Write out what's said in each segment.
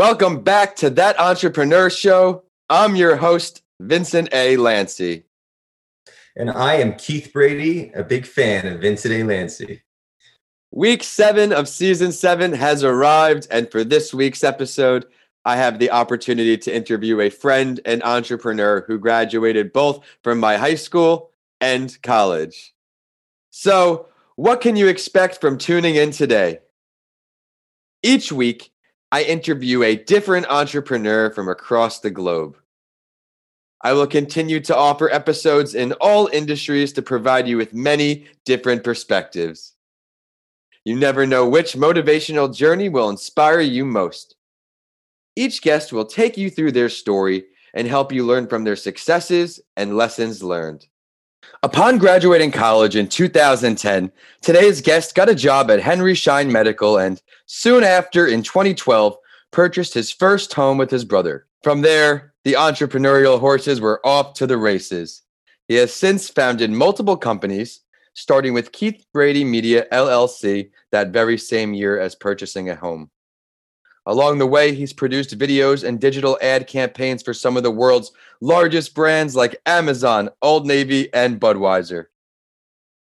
Welcome back to That Entrepreneur Show. I'm your host, Vincent A. Lancy. And I am Keith Brady, a big fan of Vincent A. Lancy. Week seven of season seven has arrived. And for this week's episode, I have the opportunity to interview a friend and entrepreneur who graduated both from my high school and college. So, what can you expect from tuning in today? Each week, I interview a different entrepreneur from across the globe. I will continue to offer episodes in all industries to provide you with many different perspectives. You never know which motivational journey will inspire you most. Each guest will take you through their story and help you learn from their successes and lessons learned. Upon graduating college in 2010, today's guest got a job at Henry Schein Medical and soon after, in 2012, purchased his first home with his brother. From there, the entrepreneurial horses were off to the races. He has since founded multiple companies, starting with Keith Brady Media LLC that very same year as purchasing a home. Along the way, he's produced videos and digital ad campaigns for some of the world's largest brands like Amazon, Old Navy, and Budweiser.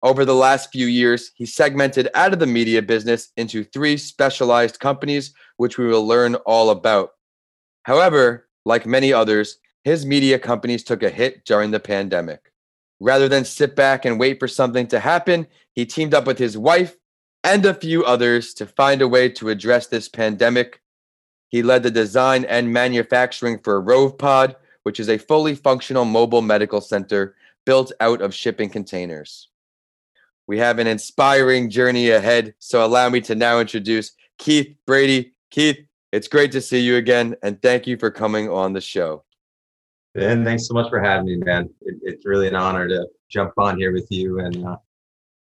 Over the last few years, he segmented out of the media business into three specialized companies, which we will learn all about. However, like many others, his media companies took a hit during the pandemic. Rather than sit back and wait for something to happen, he teamed up with his wife and a few others to find a way to address this pandemic. He led the design and manufacturing for RovePod, which is a fully functional mobile medical center built out of shipping containers. We have an inspiring journey ahead, so allow me to now introduce Keith Brady. Keith, it's great to see you again, and thank you for coming on the show. Ben, thanks so much for having me, man. It, it's really an honor to jump on here with you and uh,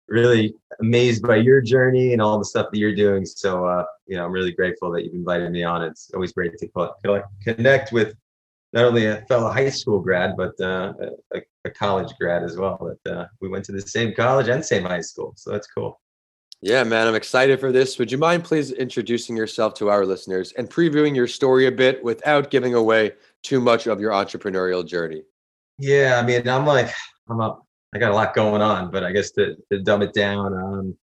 really amazed by your journey and all the stuff that you're doing. So, uh, you know, I'm really grateful that you've invited me on. It's always great to connect with not only a fellow high school grad, but uh, a, a, college grad as well. That uh, we went to the same college and same high school. So that's cool. Yeah, man, I'm excited for this. Would you mind please introducing yourself to our listeners and previewing your story a bit without giving away too much of your entrepreneurial journey? Yeah, I mean, I'm like, I'm a I got a lot going on, but I guess to, to dumb it down, um,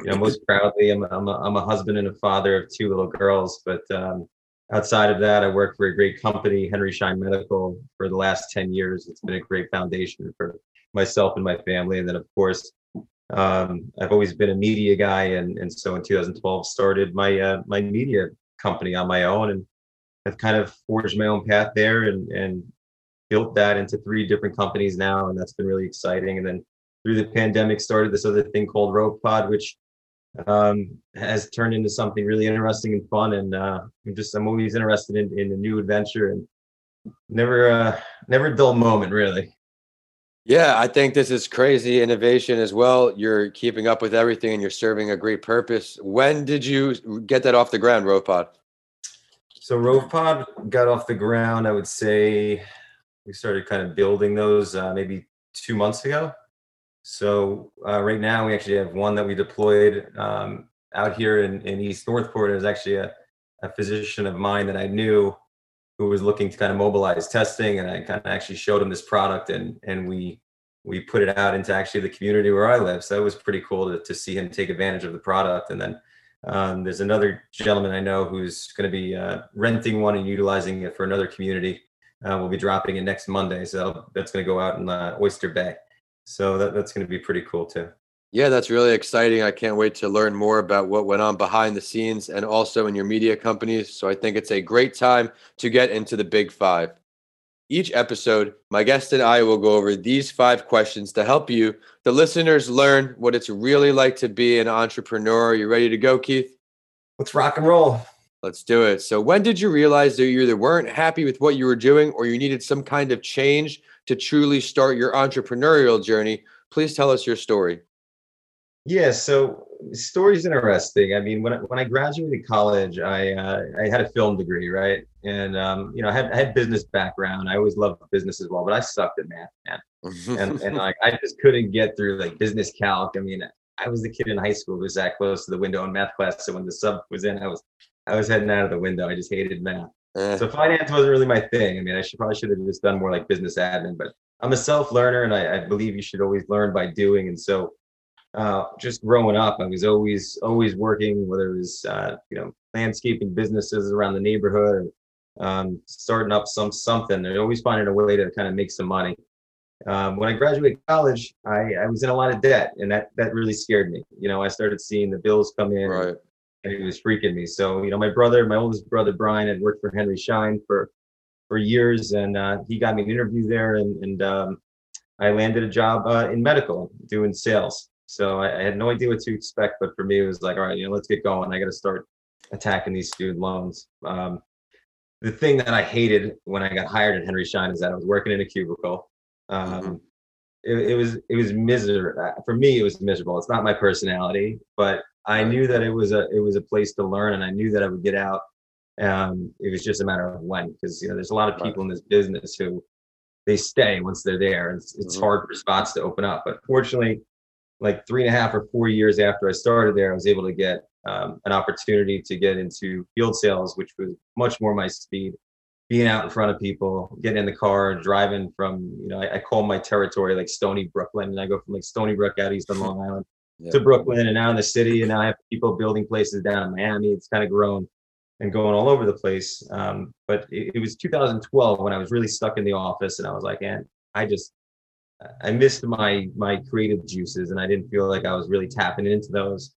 you know, most proudly, I'm, I'm, a, I'm a husband and a father of two little girls. But um, outside of that, I work for a great company, Henry Schein Medical, for the last 10 years. It's been a great foundation for myself and my family. And then, of course, um, I've always been a media guy, and and so in 2012 started my uh, my media company on my own, and I've kind of forged my own path there, and and built that into three different companies now, and that's been really exciting. And then through the pandemic, started this other thing called RovePod, which um, has turned into something really interesting and fun. And uh, I'm just I'm always interested in, in a new adventure and never uh, never a dull moment really. Yeah, I think this is crazy innovation as well. You're keeping up with everything and you're serving a great purpose. When did you get that off the ground, RovePod? So RovePod got off the ground, I would say we started kind of building those uh, maybe two months ago. So uh, right now we actually have one that we deployed um, out here in, in East Northport. It was actually a, a physician of mine that I knew who was looking to kind of mobilize testing, and I kind of actually showed him this product, and and we we put it out into actually the community where I live. So it was pretty cool to, to see him take advantage of the product. And then um, there's another gentleman I know who's going to be uh, renting one and utilizing it for another community. Uh, we'll be dropping it next Monday, so that's going to go out in uh, Oyster Bay. So that, that's going to be pretty cool too. Yeah, that's really exciting. I can't wait to learn more about what went on behind the scenes and also in your media companies. So I think it's a great time to get into the big five. Each episode, my guest and I will go over these five questions to help you, the listeners, learn what it's really like to be an entrepreneur. Are you ready to go, Keith? Let's rock and roll. Let's do it. So, when did you realize that you either weren't happy with what you were doing or you needed some kind of change to truly start your entrepreneurial journey? Please tell us your story. Yeah, so story is interesting. I mean, when I, when I graduated college, I uh, I had a film degree, right? And um, you know, I had I had business background. I always loved business as well, but I sucked at math, man. and and like I just couldn't get through like business calc. I mean, I was the kid in high school who sat close to the window in math class. So when the sub was in, I was I was heading out of the window. I just hated math. Eh, So finance wasn't really my thing. I mean, I should probably should have just done more like business admin, but I'm a self learner and I, I believe you should always learn by doing. And so uh, just growing up, I was always always working, whether it was uh, you know landscaping businesses around the neighborhood or um, starting up some something. They're always finding a way to kind of make some money. Um, when I graduated college, I, I was in a lot of debt, and that that really scared me. You know, I started seeing the bills come in, right. And it was freaking me. So, you know, my brother, my oldest brother Brian, had worked for Henry Schein for for years, and uh, he got me an interview there, and and um, I landed a job uh, in medical doing sales. So I, I had no idea what to expect, but for me, it was like, all right, you know, let's get going. I got to start attacking these student loans. Um, the thing that I hated when I got hired at Henry Schein is that I was working in a cubicle. Um, Mhm. it, it was it was miserable for me. It was miserable. It's not my personality, but I knew that it was a it was a place to learn, and I knew that I would get out. Um, it was just a matter of when, because you know, there's a lot of people in this business who they stay once they're there, and it's, it's Mhm. hard for spots to open up. But fortunately, like three and a half or four years after I started there, I was able to get um, an opportunity to get into field sales, which was much more my speed. Being out in front of people, getting in the car, driving from, you know, I, I call my territory like Stony Brooklyn, and I go from like Stony Brook out east on Long Island Yeah. to Brooklyn and now in the city, and now I have people building places down in Miami. It's kind of grown and going all over the place. Um, but it, it was 2012 when I was really stuck in the office, and I was like, and I just I missed my my creative juices, and I didn't feel like I was really tapping into those.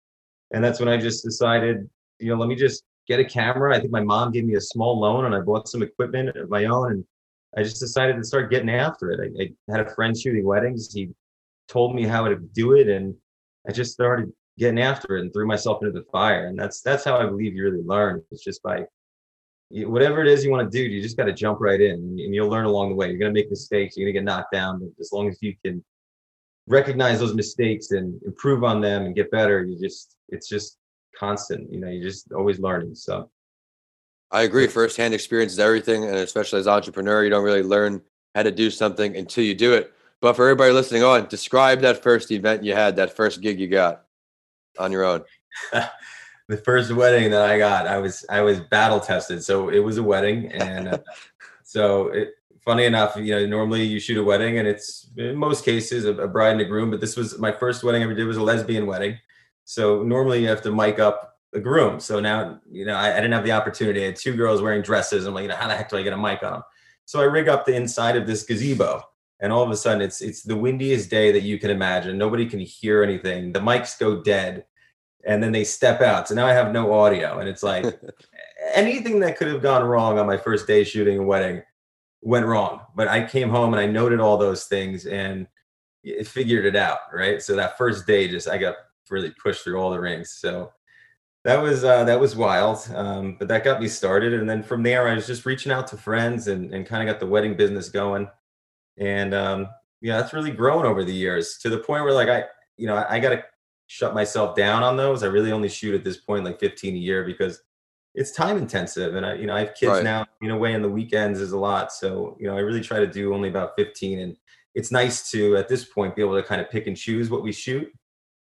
And that's when I just decided, you know, let me just get a camera. I think my mom gave me a small loan, and I bought some equipment of my own, and I just decided to start getting after it. I, I had a friend shooting weddings. He told me how to do it, and I just started getting after it and threw myself into the fire. And that's that's how I believe you really learn. It's just by whatever it is you want to do, you just got to jump right in, and you'll learn along the way. You're gonna make mistakes. You're gonna get knocked down, but as long as you can recognize those mistakes and improve on them and get better, you just it's just constant. You know, you're just always learning. So I agree. Firsthand experience is everything, and especially as an entrepreneur, you don't really learn how to do something until you do it. But for everybody listening on, describe that first event you had, that first gig you got on your own. the first wedding that I got, I was I was battle tested. So it was a wedding, and uh, so it, funny enough, you know, normally you shoot a wedding, and it's in most cases a, a bride and a groom. But this was my first wedding I ever did was a lesbian wedding. So normally you have to mic up the groom. So now you know I, I didn't have the opportunity. I had two girls wearing dresses. I'm like, you know, how the heck do I get a mic on them? So I rig up the inside of this gazebo. And all of a sudden, it's it's the windiest day that you can imagine. Nobody can hear anything. The mics go dead and then they step out. So now I have no audio, and it's like anything that could have gone wrong on my first day shooting a wedding went wrong. But I came home and I noted all those things and it figured it out, right? So that first day, just I got really pushed through all the rings. So that was uh, that was wild, um, but that got me started. And then from there, I was just reaching out to friends and and kind of got the wedding business going. And um, yeah, that's really grown over the years to the point where like I, you know, I, I got to shut myself down on those. I really only shoot at this point like 15 a year because it's time intensive. And I, you know, I have kids Right. now, you know, way on the weekends is a lot. So, you know, I really try to do only about 15. And it's nice to, at this point, be able to kind of pick and choose what we shoot.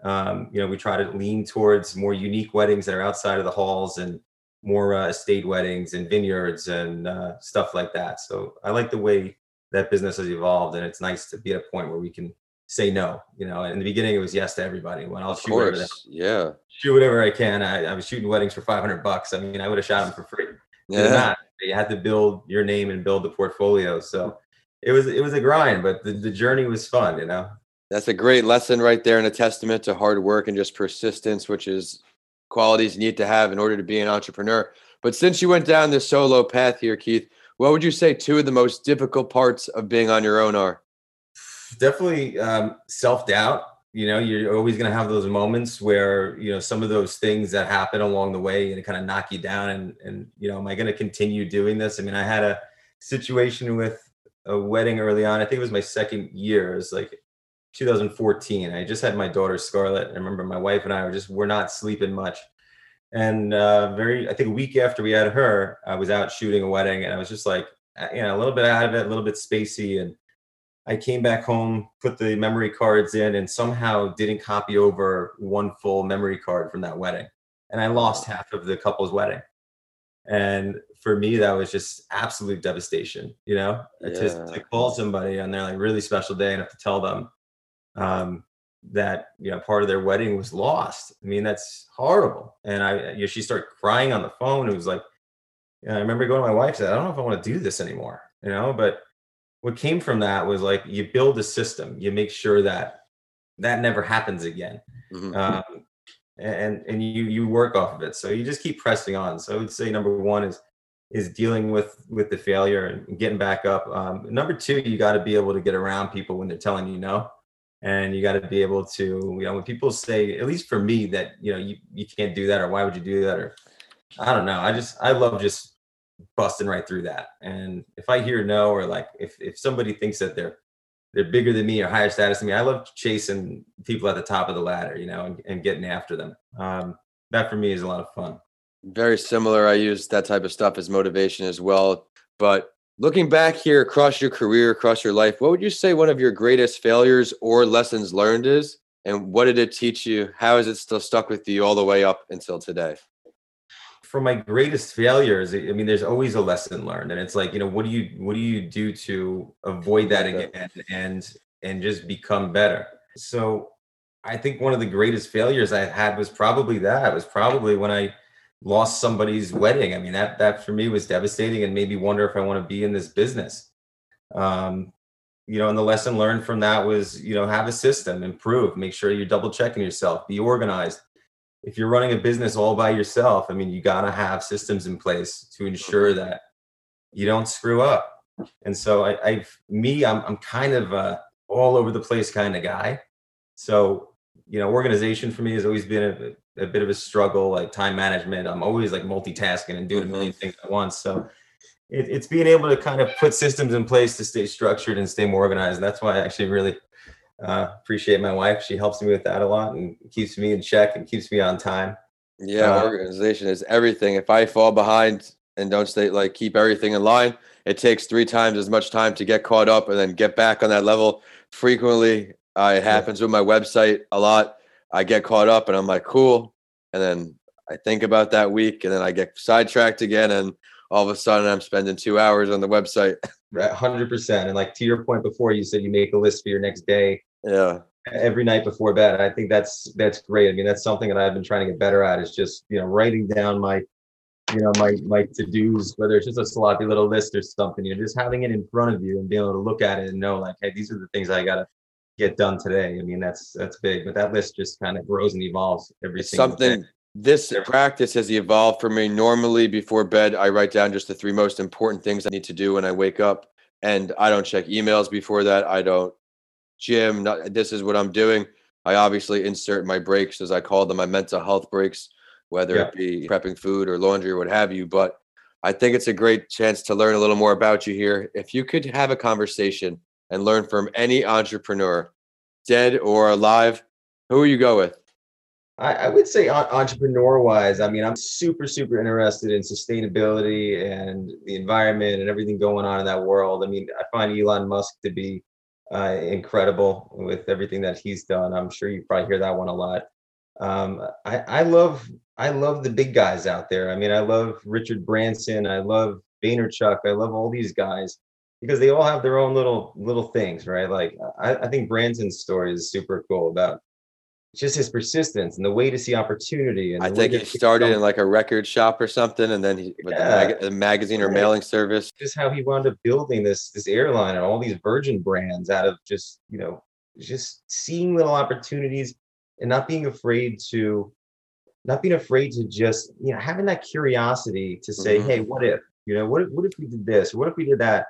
Um, you know, we try to lean towards more unique weddings that are outside of the halls and more uh, estate weddings and vineyards and uh, stuff like that. So I like the way that business has evolved, and it's nice to be at a point where we can say no. You know, in the beginning it was yes to everybody. When I'll Of shoot whatever, the- Yeah. shoot whatever I can. I, I was shooting weddings for 500 bucks. I mean, I would have shot them for free. Yeah. not. You had to build your name and build the portfolio. So it was it was a grind, but the, the journey was fun. You know. That's a great lesson right there and a testament to hard work and just persistence, which is qualities you need to have in order to be an entrepreneur. But since you went down this solo path here, Keith, what would you say two of the most difficult parts of being on your own are? definitely um, self doubt. You know, you're always going to have those moments where you know some of those things that happen along the way and kind of knock you down. And and you know, am I going to continue doing this? I mean, I had a situation with a wedding early on. I think it was my second year. It was like 2014. I just had my daughter Scarlett. I remember my wife and I were just we're not sleeping much. And uh, very, I think a week after we had her, I was out shooting a wedding, and I was just like, uh, you know, a little bit out of it, a little bit spacey, and I came back home, put the memory cards in, and somehow didn't copy over one full memory card from that wedding. And I lost half of the couple's wedding. And for me, that was just absolute devastation, you know, yeah. to, to call somebody on their like really special day and have to tell them um, that, you know, part of their wedding was lost. I mean, that's horrible. And I, you know, she started crying on the phone. It was like, I remember going to my wife said, I don't know if I want to do this anymore, you know, but what came from that was like you build a system, you make sure that that never happens again. Mm-hmm. Um, and and you you work off of it. So you just keep pressing on. So I would say number one is is dealing with with the failure and getting back up. Um, number two, you got to be able to get around people when they're telling you no, and you got to be able to you know when people say at least for me that you know you you can't do that or why would you do that or I don't know. I just I love just busting right through that. And if I hear no or like if if somebody thinks that they're they're bigger than me or higher status than me. I love chasing people at the top of the ladder, you know, and, and getting after them. Um, that for me is a lot of fun. Very similar. I use that type of stuff as motivation as well. But looking back here across your career, across your life, what would you say one of your greatest failures or lessons learned is? And what did it teach you? How is it still stuck with you all the way up until today? For my greatest failures, I mean, there's always a lesson learned, and it's like, you know, what do you what do you do to avoid that again and and just become better? So, I think one of the greatest failures I had was probably that. It was probably when I lost somebody's wedding. I mean, that that for me was devastating, and made me wonder if I want to be in this business. Um, you know, and the lesson learned from that was, you know, have a system, improve, make sure you're double checking yourself, be organized if you're running a business all by yourself, I mean, you got to have systems in place to ensure mm-hmm. that you don't screw up. And so I, I've me, I'm I'm kind of a all over the place kind of guy. So you know, organization for me has always been a, a bit of a struggle, like time management. I'm always like multitasking and doing a million things at once. So it, it's being able to kind of put systems in place to stay structured and stay more organized. And that's why I actually really uh, appreciate my wife. She helps me with that a lot and keeps me in check and keeps me on time. Yeah, uh, organization is everything. If I fall behind and don't stay like keep everything in line, it takes three times as much time to get caught up and then get back on that level. Frequently, uh, it happens with my website a lot. I get caught up and I'm like, cool, and then I think about that week and then I get sidetracked again and all of a sudden I'm spending two hours on the website. Right, hundred percent. And like to your point before, you said you make a list for your next day yeah every night before bed i think that's that's great i mean that's something that i've been trying to get better at is just you know writing down my you know my my to-dos whether it's just a sloppy little list or something you know just having it in front of you and being able to look at it and know like hey these are the things i gotta get done today i mean that's that's big but that list just kind of grows and evolves every something day. Something this practice has evolved for me normally before bed i write down just the three most important things i need to do when i wake up and i don't check emails before that i don't gym. Not, this is what I'm doing. I obviously insert my breaks, as I call them, my mental health breaks, whether yeah. it be prepping food or laundry or what have you. But I think it's a great chance to learn a little more about you here. If you could have a conversation and learn from any entrepreneur, dead or alive, who would you go with? I, I would say entrepreneur wise, I mean, I'm super, super interested in sustainability and the environment and everything going on in that world. I mean, I find Elon Musk to be uh, incredible with everything that he's done. I'm sure you probably hear that one a lot. Um, I, I love I love the big guys out there. I mean, I love Richard Branson. I love Vaynerchuk. I love all these guys because they all have their own little little things, right? Like I, I think Branson's story is super cool about just his persistence and the way to see opportunity. And I think he started in like a record shop or something, and then he with yeah. the, mag- the, magazine or right. mailing service. Just how he wound up building this this airline and all these Virgin brands out of just you know just seeing little opportunities and not being afraid to not being afraid to just you know having that curiosity to say, mm-hmm. hey, what if you know what if, what if we did this? What if we did that?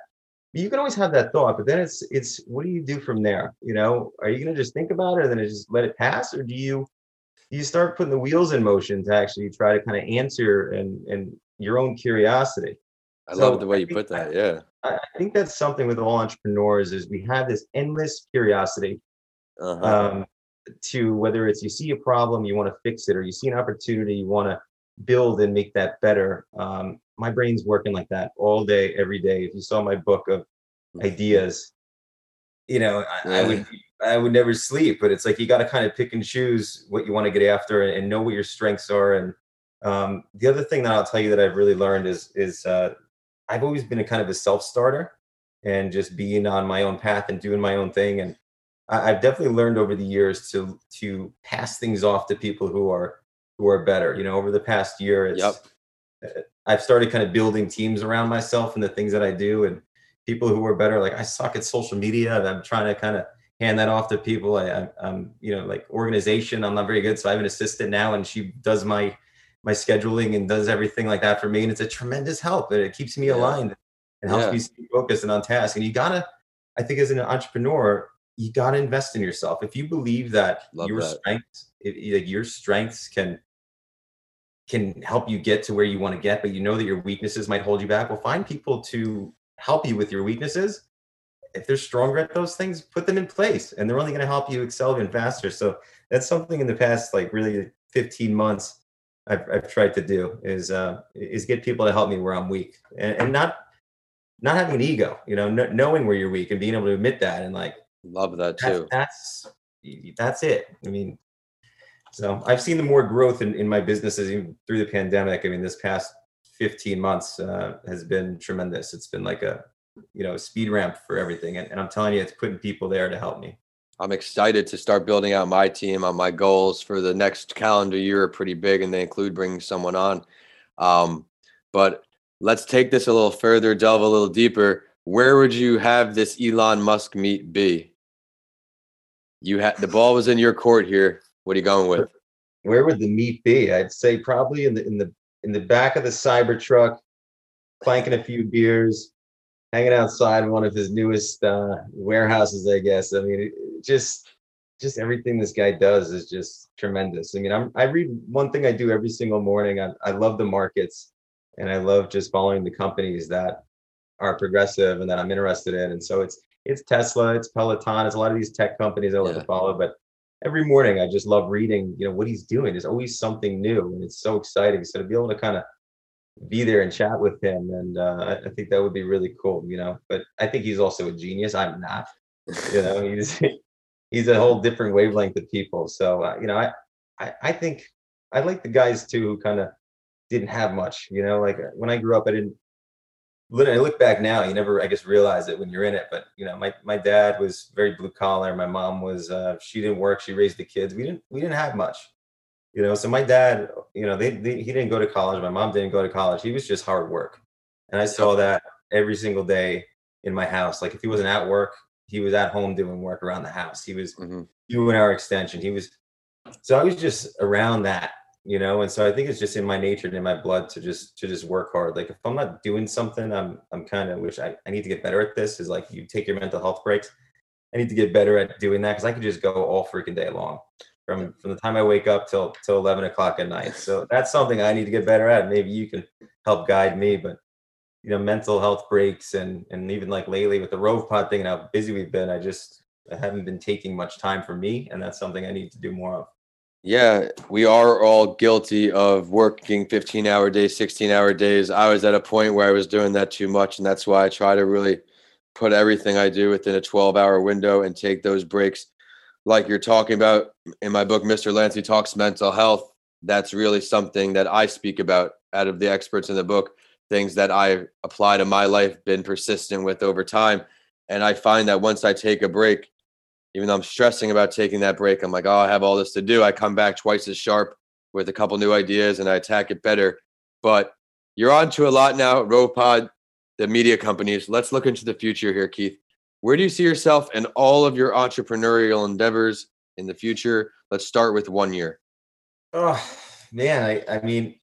You can always have that thought, but then it's it's what do you do from there? You know, are you gonna just think about it and then just let it pass, or do you do you start putting the wheels in motion to actually try to kind of answer and and your own curiosity? I so love the way you put that. Yeah, I, I, think that's something with all entrepreneurs is we have this endless curiosity. Uh-huh. Um, to whether it's you see a problem, you want to fix it, or you see an opportunity, you want to build and make that better. Um, my brain's working like that all day, every day. If you saw my book of mm. ideas, you know, I, yeah. I would I would never sleep. But it's like you got to kind of pick and choose what you want to get after and, and, know what your strengths are and Um, the other thing that I'll tell you that I've really learned is is uh, I've always been a kind of a self starter and just being on my own path and doing my own thing. And I, I've definitely learned over the years to to pass things off to people who are who are better. You know, over the past year, it's Yep. I've started kind of building teams around myself and the things that I do, and people who are better. Like I suck at social media, and I'm trying to kind of hand that off to people. I, I'm, you know, like organization. I'm not very good, so I have an assistant now, and she does my my scheduling and does everything like that for me, and it's a tremendous help. And it keeps me Yeah. aligned and helps Yeah. me stay focused and on task. And you gotta, I think, as an entrepreneur, you gotta invest in yourself. If you believe that Love your that. strengths, if, like your strengths can can help you get to where you want to get, but you know that your weaknesses might hold you back. Well, find people to help you with your weaknesses. If they're stronger at those things, put them in place, and they're only going to help you excel even faster. So that's something in the past, like really 15 months, I've, I've tried to do is uh, is get people to help me where I'm weak, and, and not not having an ego, you know, kn- knowing where you're weak and being able to admit that, and like Love that that's, too. that's that's it. I mean, so I've seen the more growth in, in my businesses even through the pandemic. I mean, this past 15 months uh, has been tremendous. It's been like a you know speed ramp for everything, and, and I'm telling you, it's putting people there to help me. I'm excited to start building out my team on my goals for the next calendar year are pretty big and they include bringing someone on. Um, but let's take this a little further, delve a little deeper. Where would you have this Elon Musk meet be? You had the ball was in your court here. What are you going with? Where would the meet be? I'd say probably in the in the in the back of the cyber truck, clanking a few beers, hanging outside one of his newest uh, warehouses. I guess. I mean, it, it just just everything this guy does is just tremendous. I mean, I'm I read one thing I do every single morning. I, I love the markets, and I love just following the companies that are progressive and that I'm interested in. And so it's it's Tesla, it's Peloton, it's a lot of these tech companies I love Yeah. to follow. But every morning I just love reading, you know, what he's doing. There's always something new, and it's so exciting. So to be able to kind of be there and chat with him, and uh, I, think that would be really cool, you know. But I think he's also a genius. I'm not, you know. He's he's a whole different wavelength of people. So uh, you know, I, I I think I like the guys too who kind of didn't have much, you know. Like uh, when I grew up, I didn't. I look back now, you never, I guess, realize it when you're in it. But you know, my my dad was very blue collar. My mom was, uh, she didn't work. She raised the kids. We didn't, we didn't have much, you know. So my dad, you know, they, they he didn't go to college. My mom didn't go to college. He was just hard work, and I saw that every single day in my house. Like if he wasn't at work, he was at home doing work around the house. He was Mhm. doing our extension. He was, so I was just around that, you know. And so I think it's just in my nature and in my blood to just to just work hard. Like if I'm not doing something, I'm I'm kind of which I I need to get better at this. Is like you take your mental health breaks. I need to get better at doing that because I could just go all freaking day long, from from the time I wake up till till eleven o'clock at night. So that's something I need to get better at. Maybe you can help guide me, but you know, mental health breaks and and even like lately with the RovePod thing and how busy we've been, I just I haven't been taking much time for me, and that's something I need to do more of. Yeah, we are all guilty of working 15 hour days, 16 hour days. I was at a point where I was doing that too much. And that's why I try to really put everything I do within a 12 hour window and take those breaks. Like you're talking about in my book, Mr. Lancy Talks Mental Health. That's really something that I speak about out of the experts in the book, things that I apply to my life, been persistent with over time. And I find that once I take a break, even though I'm stressing about taking that break, I'm like, oh, I have all this to do. I come back twice as sharp with a couple new ideas and I attack it better. But you're on to a lot now, RovePod, the media companies. Let's look into the future here, Keith. Where do you see yourself and all of your entrepreneurial endeavors in the future? Let's start with one year. Oh man, I, I mean,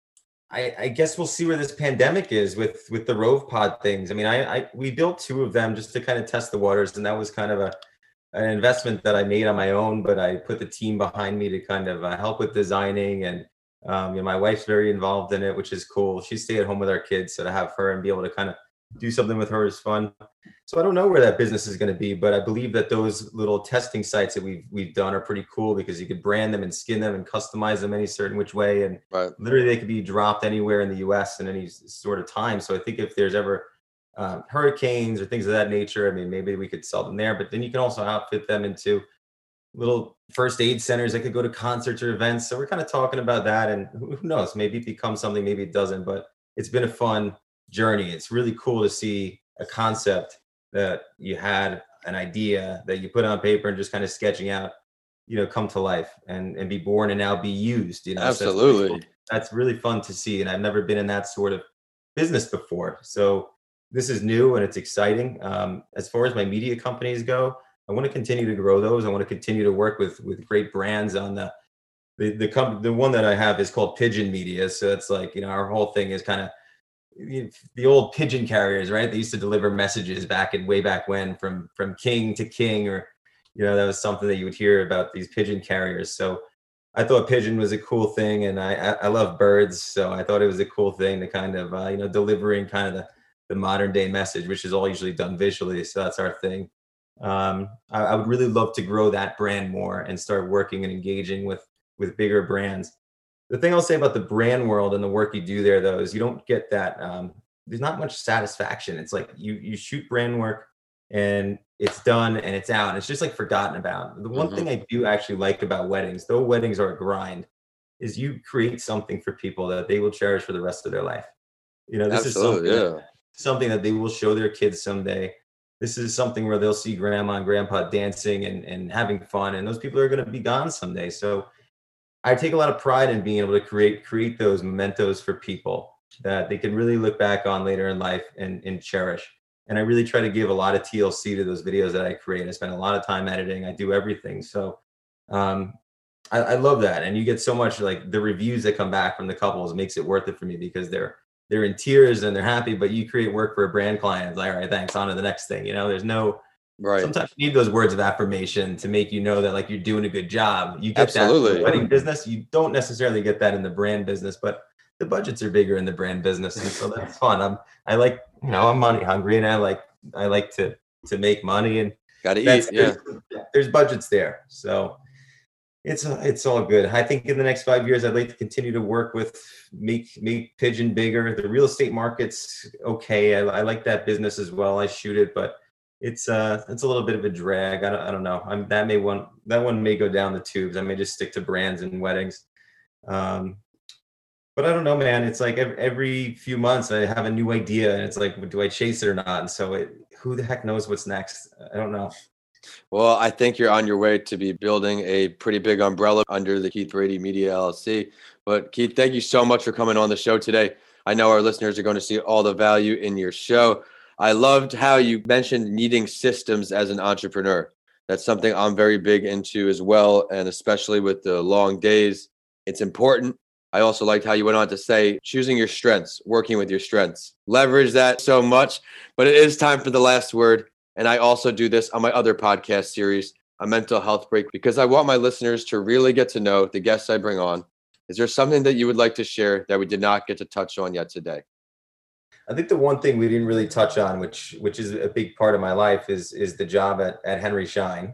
I, I guess we'll see where this pandemic is with with the RovePod things. I mean, I, I we built two of them just to kind of test the waters, and that was kind of a an investment that I made on my own. But I put the team behind me to kind of uh, help with designing, and um, you know, my wife's very involved in it, which is cool. She stayed at home with our kids, so to have her and be able to kind of do something with her is fun. So I don't know where that business is going to be, but I believe that those little testing sites that we've we've done are pretty cool because you could brand them and skin them and customize them any certain which way, and Right. literally they could be dropped anywhere in the U.S. in any sort of time. So I think if there's ever um, hurricanes or things of that nature, I mean, maybe we could sell them there. But then you can also outfit them into little first aid centers that could go to concerts or events. So we're kind of talking about that, and who knows, maybe it becomes something, maybe it doesn't. But it's been a fun journey. It's really cool to see a concept that you had an idea that you put on paper and just kind of sketching out you know come to life and and be born and now be used you know absolutely so that's, really that's really fun to see and i've never been in that sort of business before so this is new and it's exciting um, as far as my media companies go i want to continue to grow those i want to continue to work with with great brands on the the the, com- the one that i have is called pigeon media so it's like you know our whole thing is kind of the old pigeon carriers, right? They used to deliver messages back in way back when from from king to king, or you know, that was something that you would hear about these pigeon carriers. So I thought pigeon was a cool thing, and I I love birds, so I thought it was a cool thing to kind of uh, you know delivering kind of the the modern day message, which is all usually done visually. So that's our thing. Um, I, I would really love to grow that brand more and start working and engaging with with bigger brands the thing I'll say about the brand world and the work you do there, though, is you don't get that. Um, there's not much satisfaction. It's like you you shoot brand work and it's done and it's out. And it's just like forgotten about. The one mm-hmm. thing I do actually like about weddings, though weddings are a grind, is you create something for people that they will cherish for the rest of their life. You know, this Absolutely, is something, yeah. Something that they will show their kids someday. This is something where they'll see grandma and grandpa dancing and, and having fun, and those people are going to be gone someday. So I take a lot of pride in being able to create create those mementos for people that they can really look back on later in life and, and cherish. And I really try to give a lot of TLC to those videos that I create. I spend a lot of time editing. I do everything. So um, I, I love that. And you get so much like the reviews that come back from the couples makes it worth it for me because they're they're in tears and they're happy, but you create work for a brand client. It's like, all right, thanks, on to the next thing. You know, there's no Right. Sometimes you need those words of affirmation to make you know that like you're doing a good job. You get Absolutely. that in the wedding business. You don't necessarily get that in the brand business, but the budgets are bigger in the brand business, and so that's fun. I'm I like you know I'm money hungry, and I like I like to to make money and got to eat. Yeah, there's, there's budgets there, so it's it's all good. I think in the next five years, I'd like to continue to work with make make pigeon bigger. The real estate market's okay. I, I like that business as well. I shoot it, but it's uh it's a little bit of a drag. I don't I don't know. I'm that may one that one may go down the tubes. I may just stick to brands and weddings. Um but I don't know, man. It's like every, every few months I have a new idea, and it's like, do I chase it or not? And so, it, who the heck knows what's next? I don't know. Well, I think you're on your way to be building a pretty big umbrella under the Keith Brady Media LLC. But Keith, thank you so much for coming on the show today. I know our listeners are going to see all the value in your show. I loved how you mentioned needing systems as an entrepreneur. That's something I'm very big into as well. And especially with the long days, it's important. I also liked how you went on to say choosing your strengths, working with your strengths. Leverage that so much. But it is time for the last word. And I also do this on my other podcast series, A Mental Health Break, because I want my listeners to really get to know the guests I bring on. Is there something that you would like to share that we did not get to touch on yet today? I think the one thing we didn't really touch on, which which is a big part of my life, is is the job at at Henry Schein.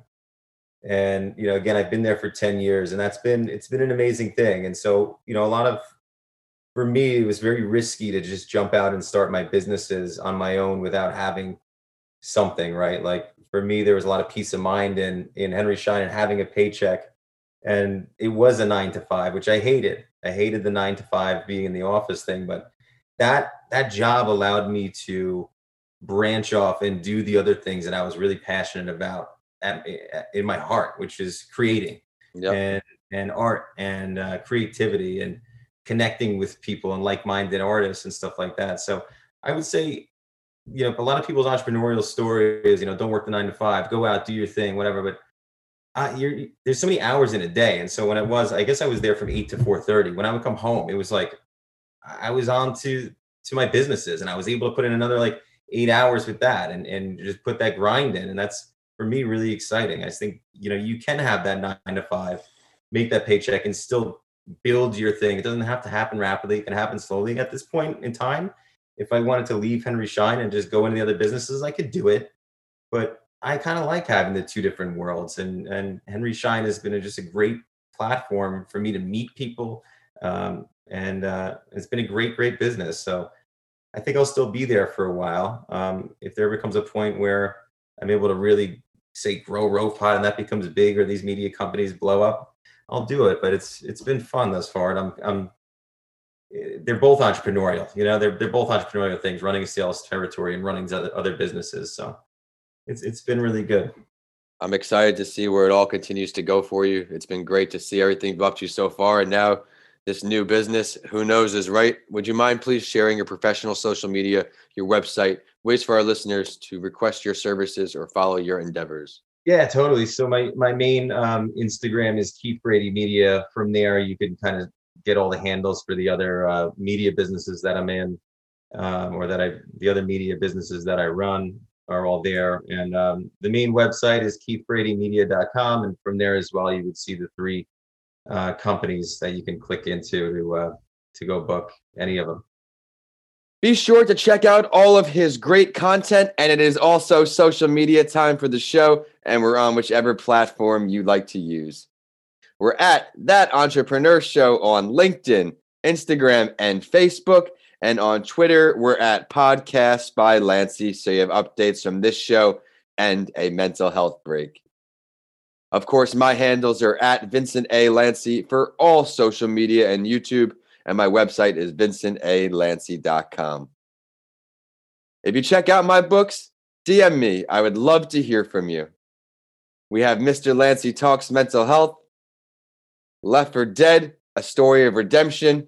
And you know, again, I've been there for ten years, and that's been it's been an amazing thing. And so, you know, a lot of for me, it was very risky to just jump out and start my businesses on my own without having something, right? Like for me, there was a lot of peace of mind in in Henry Schein and having a paycheck. And it was a nine to five, which I hated. I hated the nine to five being in the office thing, but that that job allowed me to branch off and do the other things that I was really passionate about at, at, in my heart, which is creating yep. and and art and uh, creativity and connecting with people and like-minded artists and stuff like that. So I would say, you know, a lot of people's entrepreneurial story is, you know, don't work the nine to five, go out, do your thing, whatever. But you're, there's so many hours in a day, and so when I was, I guess I was there from eight to four thirty. When I would come home, it was like I was on to to my businesses and I was able to put in another like eight hours with that and and just put that grind in. And that's for me really exciting. I think, you know, you can have that nine to five, make that paycheck and still build your thing. It doesn't have to happen rapidly, it can happen slowly at this point in time. If I wanted to leave Henry Schein and just go into the other businesses, I could do it. But I kind of like having the two different worlds. And and Henry Schein has been a, just a great platform for me to meet people, um, and uh, it's been a great, great business. So I think I'll still be there for a while. Um, if there ever comes a point where I'm able to really say grow RovePod and that becomes big or these media companies blow up, I'll do it. But it's it's been fun thus far, and I'm I'm they're both entrepreneurial. You know, they're they're both entrepreneurial things, running a sales territory and running other other businesses. So it's it's been really good. I'm excited to see where it all continues to go for you. It's been great to see everything up to you so far, and now this new business, who knows, is right. Would you mind please sharing your professional social media, your website, ways for our listeners to request your services or follow your endeavors? Yeah, totally. So my my main um, Instagram is Keith Brady Media. From there, you can kind of get all the handles for the other uh, media businesses that I'm in, um, or that I the other media businesses that I run are all there. And um, the main website is keithbradymedia.com, and from there as well, you would see the three uh, companies that you can click into to uh, to go book any of them. Be sure to check out all of his great content, and it is also social media time for the show, and we're on whichever platform you like to use. We're at That Entrepreneur Show on LinkedIn, Instagram, and Facebook. And on Twitter, we're at Podcast by Lancey. So you have updates from this show and a mental health break. Of course, my handles are at Vincent A. Lancey for all social media and YouTube. And my website is vincentalancey.com. If you check out my books, DM me. I would love to hear from you. We have Mr. Lancey Talks Mental Health, Left for Dead, A Story of Redemption,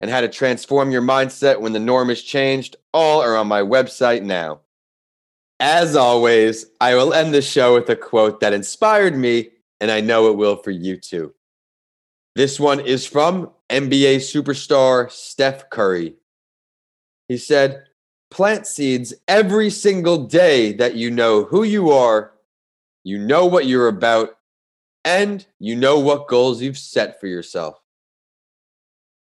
and How to Transform Your Mindset When the Norm is Changed. All are on my website now. As always, I will end the show with a quote that inspired me, and I know it will for you too. This one is from NBA superstar Steph Curry. He said, Plant seeds every single day that you know who you are, you know what you're about, and you know what goals you've set for yourself.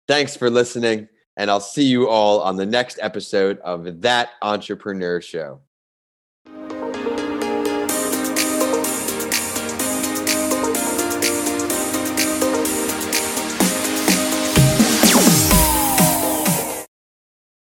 Thanks for listening, and I'll see you all on the next episode of That Entrepreneur Show.